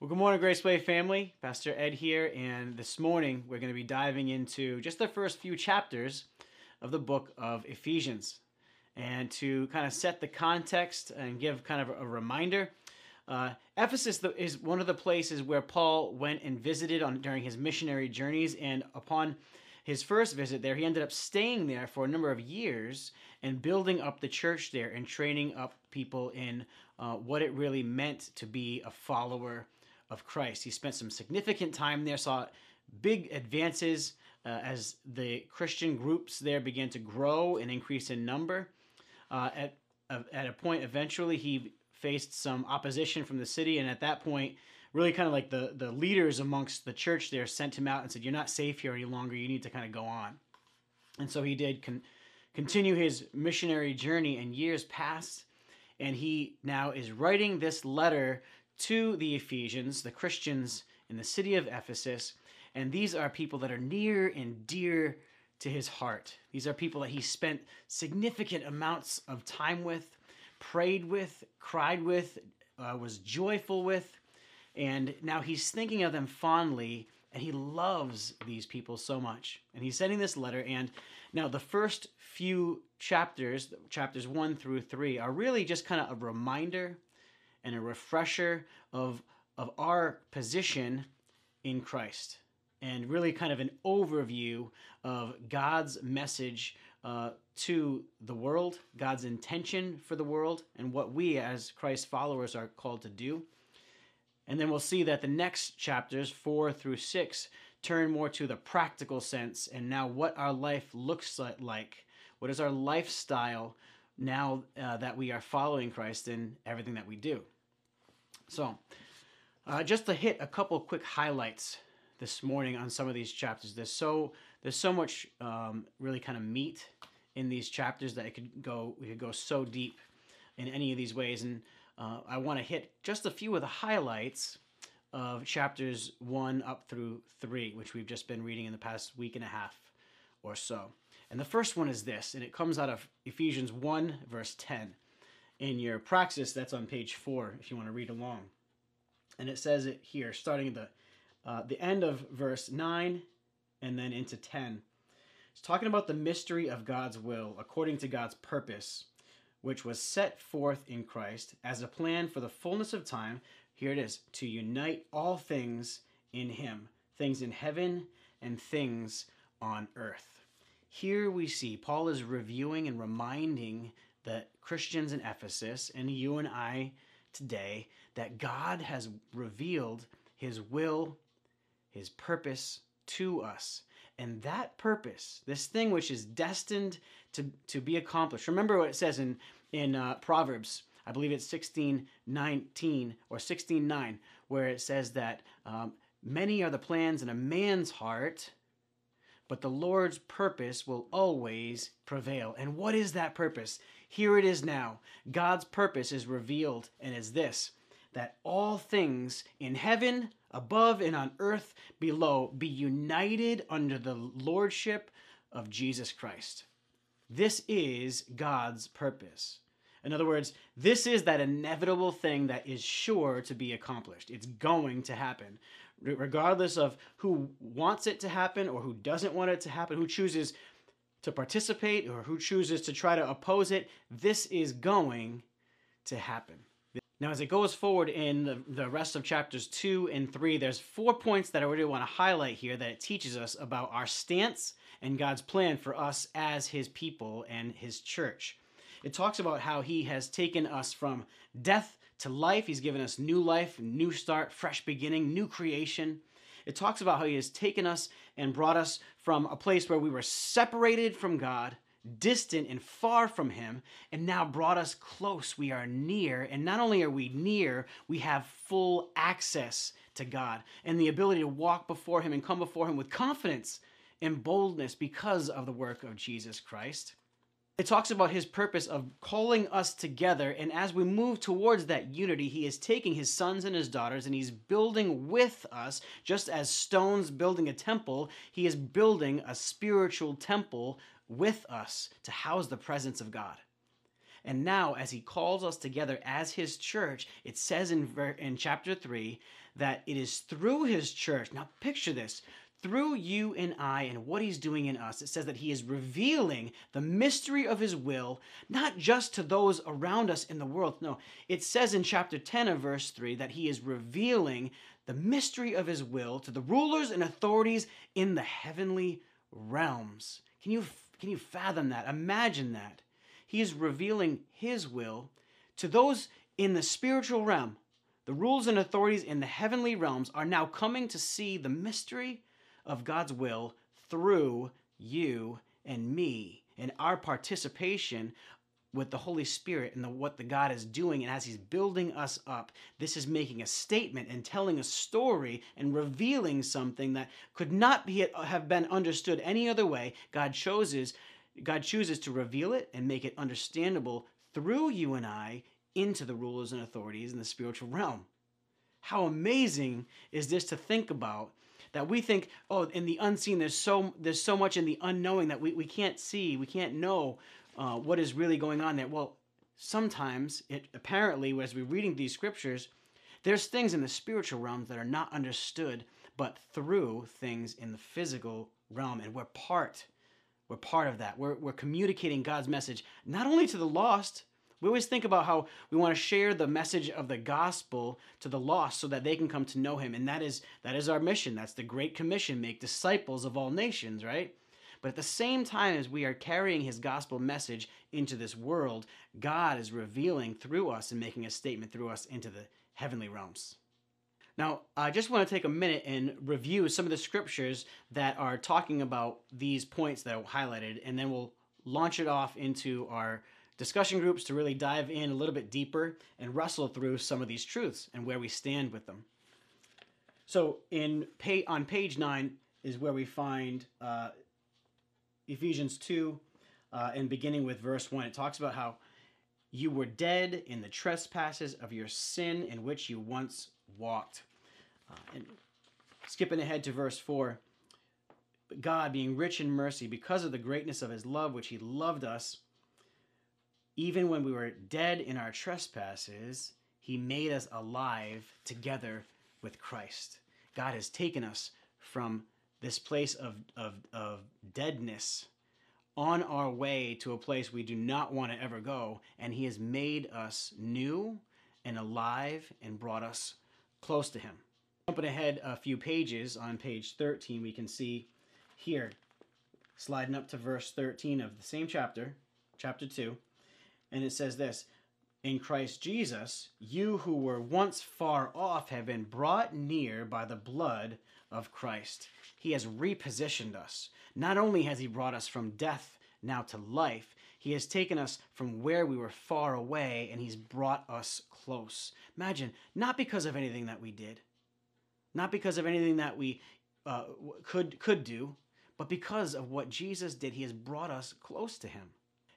Well, good morning, Graceway family. Pastor Ed here, and this morning we're going to be diving into just the first few chapters of the book of Ephesians. And to kind of set the context and give kind of a reminder, uh, Ephesus is one of the places where Paul went and visited on during his missionary journeys, and upon his first visit there, he ended up staying there for a number of years and building up the church there and training up people in uh, what it really meant to be a follower of Christ. He spent some significant time there, saw big advances uh, as the Christian groups there began to grow and increase in number. Uh, at, uh, at a point, eventually, he faced some opposition from the city, and at that point, really kind of like the, the leaders amongst the church there sent him out and said, You're not safe here any longer. You need to kind of go on. And so he did con- continue his missionary journey, and years passed, and he now is writing this letter to the Ephesians, the Christians in the city of Ephesus. And these are people that are near and dear to his heart. These are people that he spent significant amounts of time with, prayed with, cried with, uh, was joyful with. And now he's thinking of them fondly, and he loves these people so much. And he's sending this letter. And now the first few chapters, chapters one through three, are really just kind of a reminder and a refresher of, of our position in Christ. And really, kind of an overview of God's message uh, to the world, God's intention for the world, and what we as Christ followers are called to do. And then we'll see that the next chapters, four through six, turn more to the practical sense and now what our life looks like. What is our lifestyle now uh, that we are following Christ in everything that we do. So, uh, just to hit a couple quick highlights this morning on some of these chapters. There's so there's so much um, really kind of meat in these chapters that it could go we could go so deep in any of these ways, and uh, I want to hit just a few of the highlights of chapters one up through three, which we've just been reading in the past week and a half or so. And the first one is this, and it comes out of Ephesians 1, verse 10. In your praxis, that's on page 4 if you want to read along. And it says it here, starting at the, uh, the end of verse 9 and then into 10. It's talking about the mystery of God's will according to God's purpose, which was set forth in Christ as a plan for the fullness of time. Here it is to unite all things in Him, things in heaven and things on earth. Here we see Paul is reviewing and reminding the Christians in Ephesus and you and I today that God has revealed his will, his purpose to us. And that purpose, this thing which is destined to, to be accomplished. Remember what it says in, in uh, Proverbs, I believe it's 16 19 or 16 9, where it says that um, many are the plans in a man's heart, but the Lord's purpose will always prevail. And what is that purpose? Here it is now. God's purpose is revealed and is this that all things in heaven, above, and on earth below be united under the lordship of Jesus Christ. This is God's purpose. In other words, this is that inevitable thing that is sure to be accomplished. It's going to happen regardless of who wants it to happen or who doesn't want it to happen, who chooses to participate or who chooses to try to oppose it, this is going to happen. Now, as it goes forward in the, the rest of chapters two and three, there's four points that I really want to highlight here that it teaches us about our stance and God's plan for us as his people and his church. It talks about how he has taken us from death to life. He's given us new life, new start, fresh beginning, new creation. It talks about how He has taken us and brought us from a place where we were separated from God, distant and far from Him, and now brought us close. We are near. And not only are we near, we have full access to God and the ability to walk before Him and come before Him with confidence and boldness because of the work of Jesus Christ it talks about his purpose of calling us together. And as we move towards that unity, he is taking his sons and his daughters and he's building with us, just as stones building a temple, he is building a spiritual temple with us to house the presence of God. And now, as he calls us together as his church, it says in, in chapter 3 that it is through his church. Now, picture this through you and I and what he's doing in us. It says that he is revealing the mystery of his will, not just to those around us in the world. No, it says in chapter 10 of verse 3 that he is revealing the mystery of his will to the rulers and authorities in the heavenly realms. Can you, can you fathom that? Imagine that. He is revealing his will to those in the spiritual realm. The rules and authorities in the heavenly realms are now coming to see the mystery of God's will through you and me and our participation with the Holy Spirit and the, what the God is doing and as he's building us up. This is making a statement and telling a story and revealing something that could not be have been understood any other way. God chooses God chooses to reveal it and make it understandable through you and I into the rulers and authorities in the spiritual realm. How amazing is this to think about that we think oh in the unseen there's so there's so much in the unknowing that we, we can't see we can't know uh, what is really going on there. Well sometimes it apparently as we're reading these scriptures there's things in the spiritual realms that are not understood but through things in the physical realm and we're part we're part of that. We're, we're communicating god's message not only to the lost we always think about how we want to share the message of the gospel to the lost so that they can come to know him. And that is that is our mission. That's the great commission, make disciples of all nations, right? But at the same time as we are carrying his gospel message into this world, God is revealing through us and making a statement through us into the heavenly realms. Now, I just want to take a minute and review some of the scriptures that are talking about these points that I highlighted, and then we'll launch it off into our discussion groups to really dive in a little bit deeper and wrestle through some of these truths and where we stand with them. So, in pay, on page nine is where we find uh, Ephesians 2, uh, and beginning with verse 1. It talks about how you were dead in the trespasses of your sin in which you once walked. Uh, and skipping ahead to verse 4 God, being rich in mercy, because of the greatness of his love, which he loved us, even when we were dead in our trespasses, he made us alive together with Christ. God has taken us from this place of, of, of deadness on our way to a place we do not want to ever go, and he has made us new and alive and brought us close to him. Jumping ahead a few pages on page 13, we can see here, sliding up to verse 13 of the same chapter, chapter 2 and it says this In Christ Jesus, you who were once far off have been brought near by the blood of Christ. He has repositioned us. Not only has He brought us from death now to life, He has taken us from where we were far away and He's brought us close. Imagine, not because of anything that we did, not because of anything that we uh, could could do, but because of what Jesus did, He has brought us close to Him.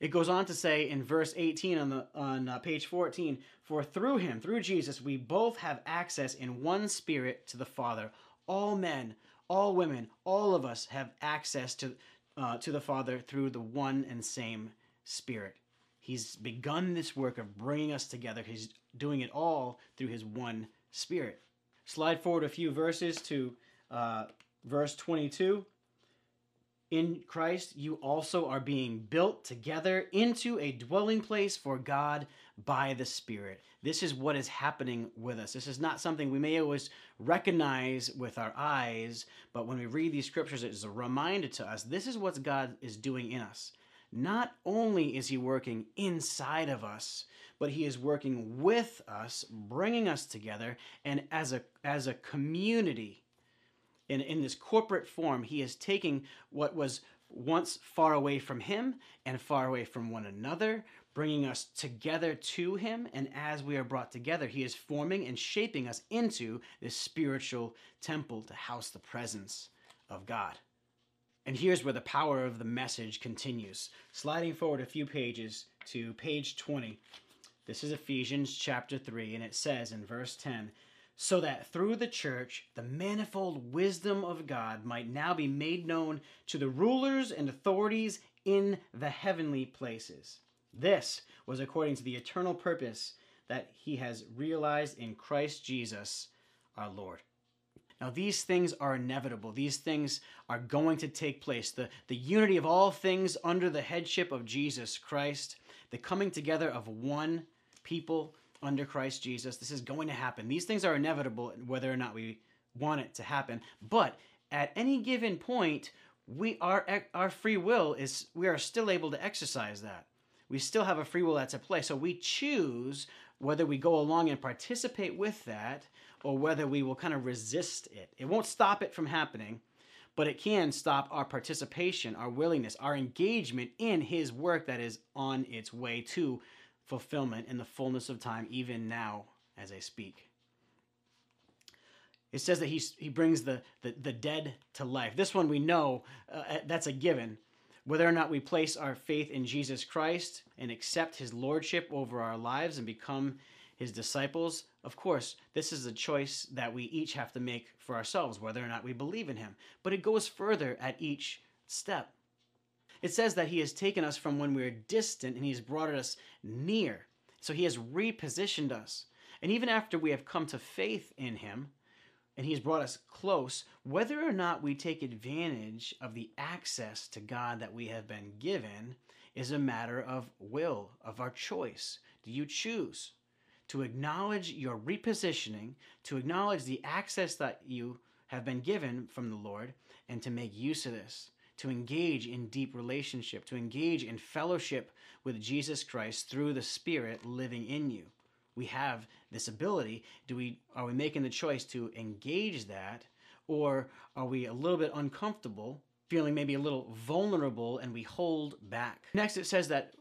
It goes on to say in verse 18 on the on uh, page 14, for through him, through Jesus, we both have access in one spirit to the Father. All men, all women, all of us have access to uh, to the Father through the one and same Spirit. He's begun this work of bringing us together. He's doing it all through his one Spirit. Slide forward a few verses to uh, verse 22 in Christ, you also are being built together into a dwelling place for God by the Spirit. This is what is happening with us. This is not something we may always recognize with our eyes, but when we read these scriptures, it is a reminder to us this is what God is doing in us. Not only is He working inside of us, but He is working with us, bringing us together, and as a, as a community in, in this corporate form, he is taking what was once far away from him and far away from one another, bringing us together to him. And as we are brought together, he is forming and shaping us into this spiritual temple to house the presence of God. And here's where the power of the message continues. Sliding forward a few pages to page 20. This is Ephesians chapter 3, and it says in verse 10 so that through the church the manifold wisdom of God might now be made known to the rulers and authorities in the heavenly places. This was according to the eternal purpose that he has realized in Christ Jesus our Lord. Now, these things are inevitable. These things are going to take place. The, the unity of all things under the headship of Jesus Christ, the coming together of one people under Christ Jesus. This is going to happen. These things are inevitable, whether or not we want it to happen. But at any given point, we our our free will is we are still able to exercise that. We still have a free will that's at play. So we choose whether we go along and participate with that or whether we will kind of resist it. It won't stop it from happening, but it can stop our participation, our willingness, our engagement in his work that is on its way to fulfillment in the fullness of time, even now as I speak. It says that he's, he brings the, the, the dead to life. This one we know uh, uh, that's a given. Whether or not we place our faith in Jesus Christ and accept his lordship over our lives and become his disciples, of course, this is a choice that we each have to make for ourselves, whether or not we believe in him. But it goes further at each step. It says that he has taken us from when we were distant and he has brought us near. So he has repositioned us. And even after we have come to faith in him, and He has brought us close, whether or not we take advantage of the access to God that we have been given is a matter of will, of our choice. Do you choose to acknowledge your repositioning, to acknowledge the access that you have been given from the Lord, and to make use of this? To engage in deep relationship, to engage in fellowship with Jesus Christ through the Spirit living in you. We have this ability. Do we are we making the choice to engage that or are we a little bit uncomfortable feeling maybe a little vulnerable and we hold back? Next it says that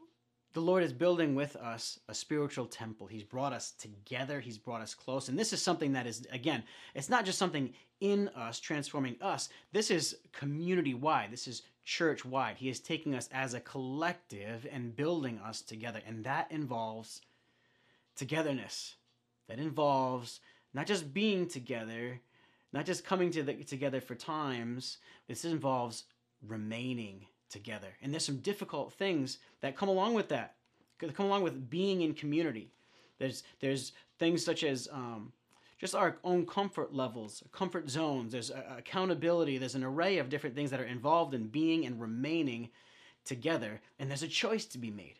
the Lord is building with us a spiritual temple. He's brought us together. He's brought us close. And this is something that is, again, it's not just something in us, transforming us. This is community wide. This is church wide. He is taking us as a collective and building us together. And that involves togetherness that involves not just being together, not just coming to the, together for times. This involves remaining together. And there's some difficult things that come along with that. That come along with being in community. There's there's things such as um, just our own comfort levels, comfort zones. There's accountability. There's an array of different things that are involved in being and remaining together. And there's a choice to be made.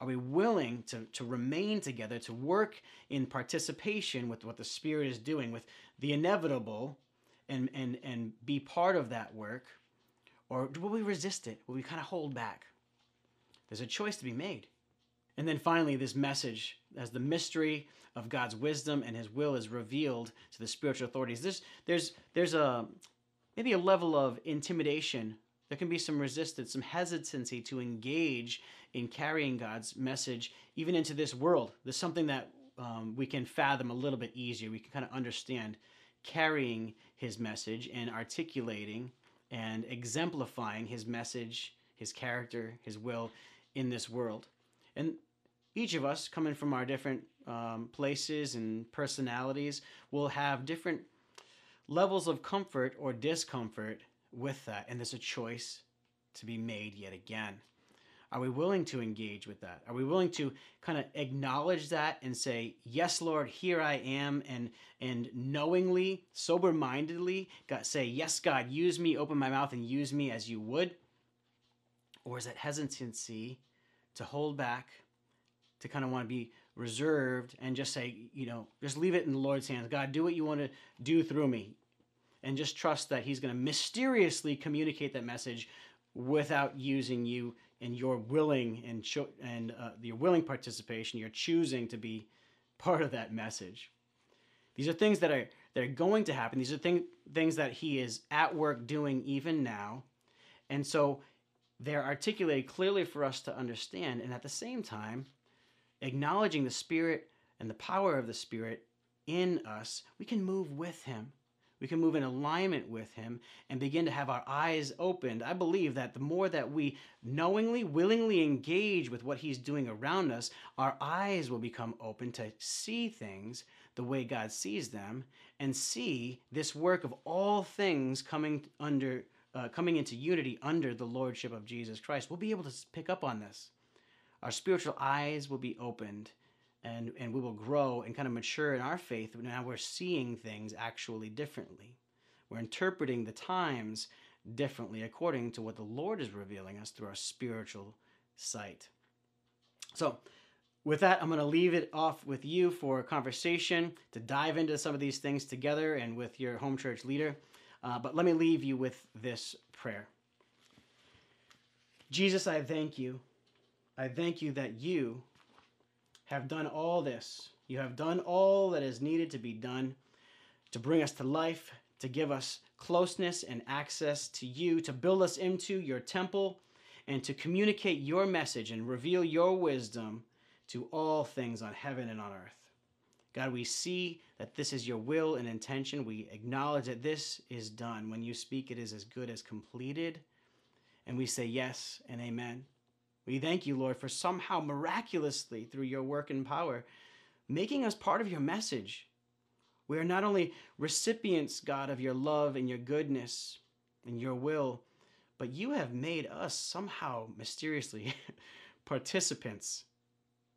Are we willing to, to remain together, to work in participation with what the Spirit is doing, with the inevitable, and, and, and be part of that work? Or will we resist it? Will we kind of hold back? There's a choice to be made. And then finally, this message, as the mystery of God's wisdom and His will is revealed to the spiritual authorities, there's, there's, there's a maybe a level of intimidation there can be some resistance, some hesitancy to engage in carrying God's message even into this world. There's something that um, we can fathom a little bit easier. We can kind of understand carrying his message and articulating and exemplifying his message, his character, his will in this world. And each of us, coming from our different um, places and personalities, will have different levels of comfort or discomfort with that, and there's a choice to be made yet again. Are we willing to engage with that? Are we willing to kind of acknowledge that and say, "Yes, Lord, here I am," and and knowingly, sober-mindedly, God say, "Yes, God, use me, open my mouth, and use me as you would," or is that hesitancy to hold back, to kind of want to be reserved and just say, you know, just leave it in the Lord's hands. God, do what you want to do through me and just trust that he's going to mysteriously communicate that message without using you and your willing and cho- and uh, your willing participation you're choosing to be part of that message. These are things that are that are going to happen. These are thing, things that he is at work doing even now. And so they're articulated clearly for us to understand and at the same time acknowledging the spirit and the power of the spirit in us we can move with him we can move in alignment with Him and begin to have our eyes opened. I believe that the more that we knowingly, willingly engage with what He's doing around us, our eyes will become open to see things the way God sees them and see this work of all things coming under. Uh, coming into unity under the lordship of Jesus Christ, we'll be able to pick up on this. our spiritual eyes will be opened and, and we will grow and kind of mature in our faith. Now we're seeing things actually differently. We're interpreting the times differently according to what the Lord is revealing us through our spiritual sight. So, with that, I'm going to leave it off with you for a conversation to dive into some of these things together and with your home church leader. Uh, but let me leave you with this prayer Jesus, I thank you. I thank you that you have done all this. You have done all that is needed to be done to bring us to life, to give us closeness and access to you, to build us into your temple, and to communicate your message and reveal your wisdom to all things on heaven and on earth. God, we see that this is your will and intention. We acknowledge that this is done. When you speak, it is as good as completed. And we say yes and amen. We thank you, Lord, for somehow miraculously, through your work and power, making us part of your message. We are not only recipients, God, of your love and your goodness and your will, but you have made us somehow mysteriously participants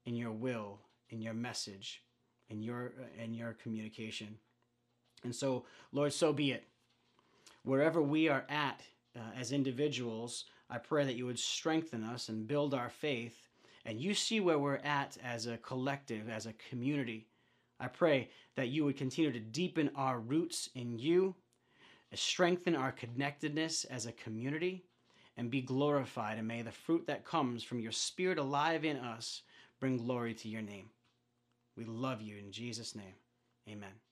in your will, in your message, in your in your communication. And so, Lord, so be it. Wherever we are at uh, as individuals, I pray that you would strengthen us and build our faith. And you see where we're at as a collective, as a community. I pray that you would continue to deepen our roots in you, strengthen our connectedness as a community, and be glorified. And may the fruit that comes from your Spirit alive in us bring glory to your name. We love you in Jesus' name. Amen.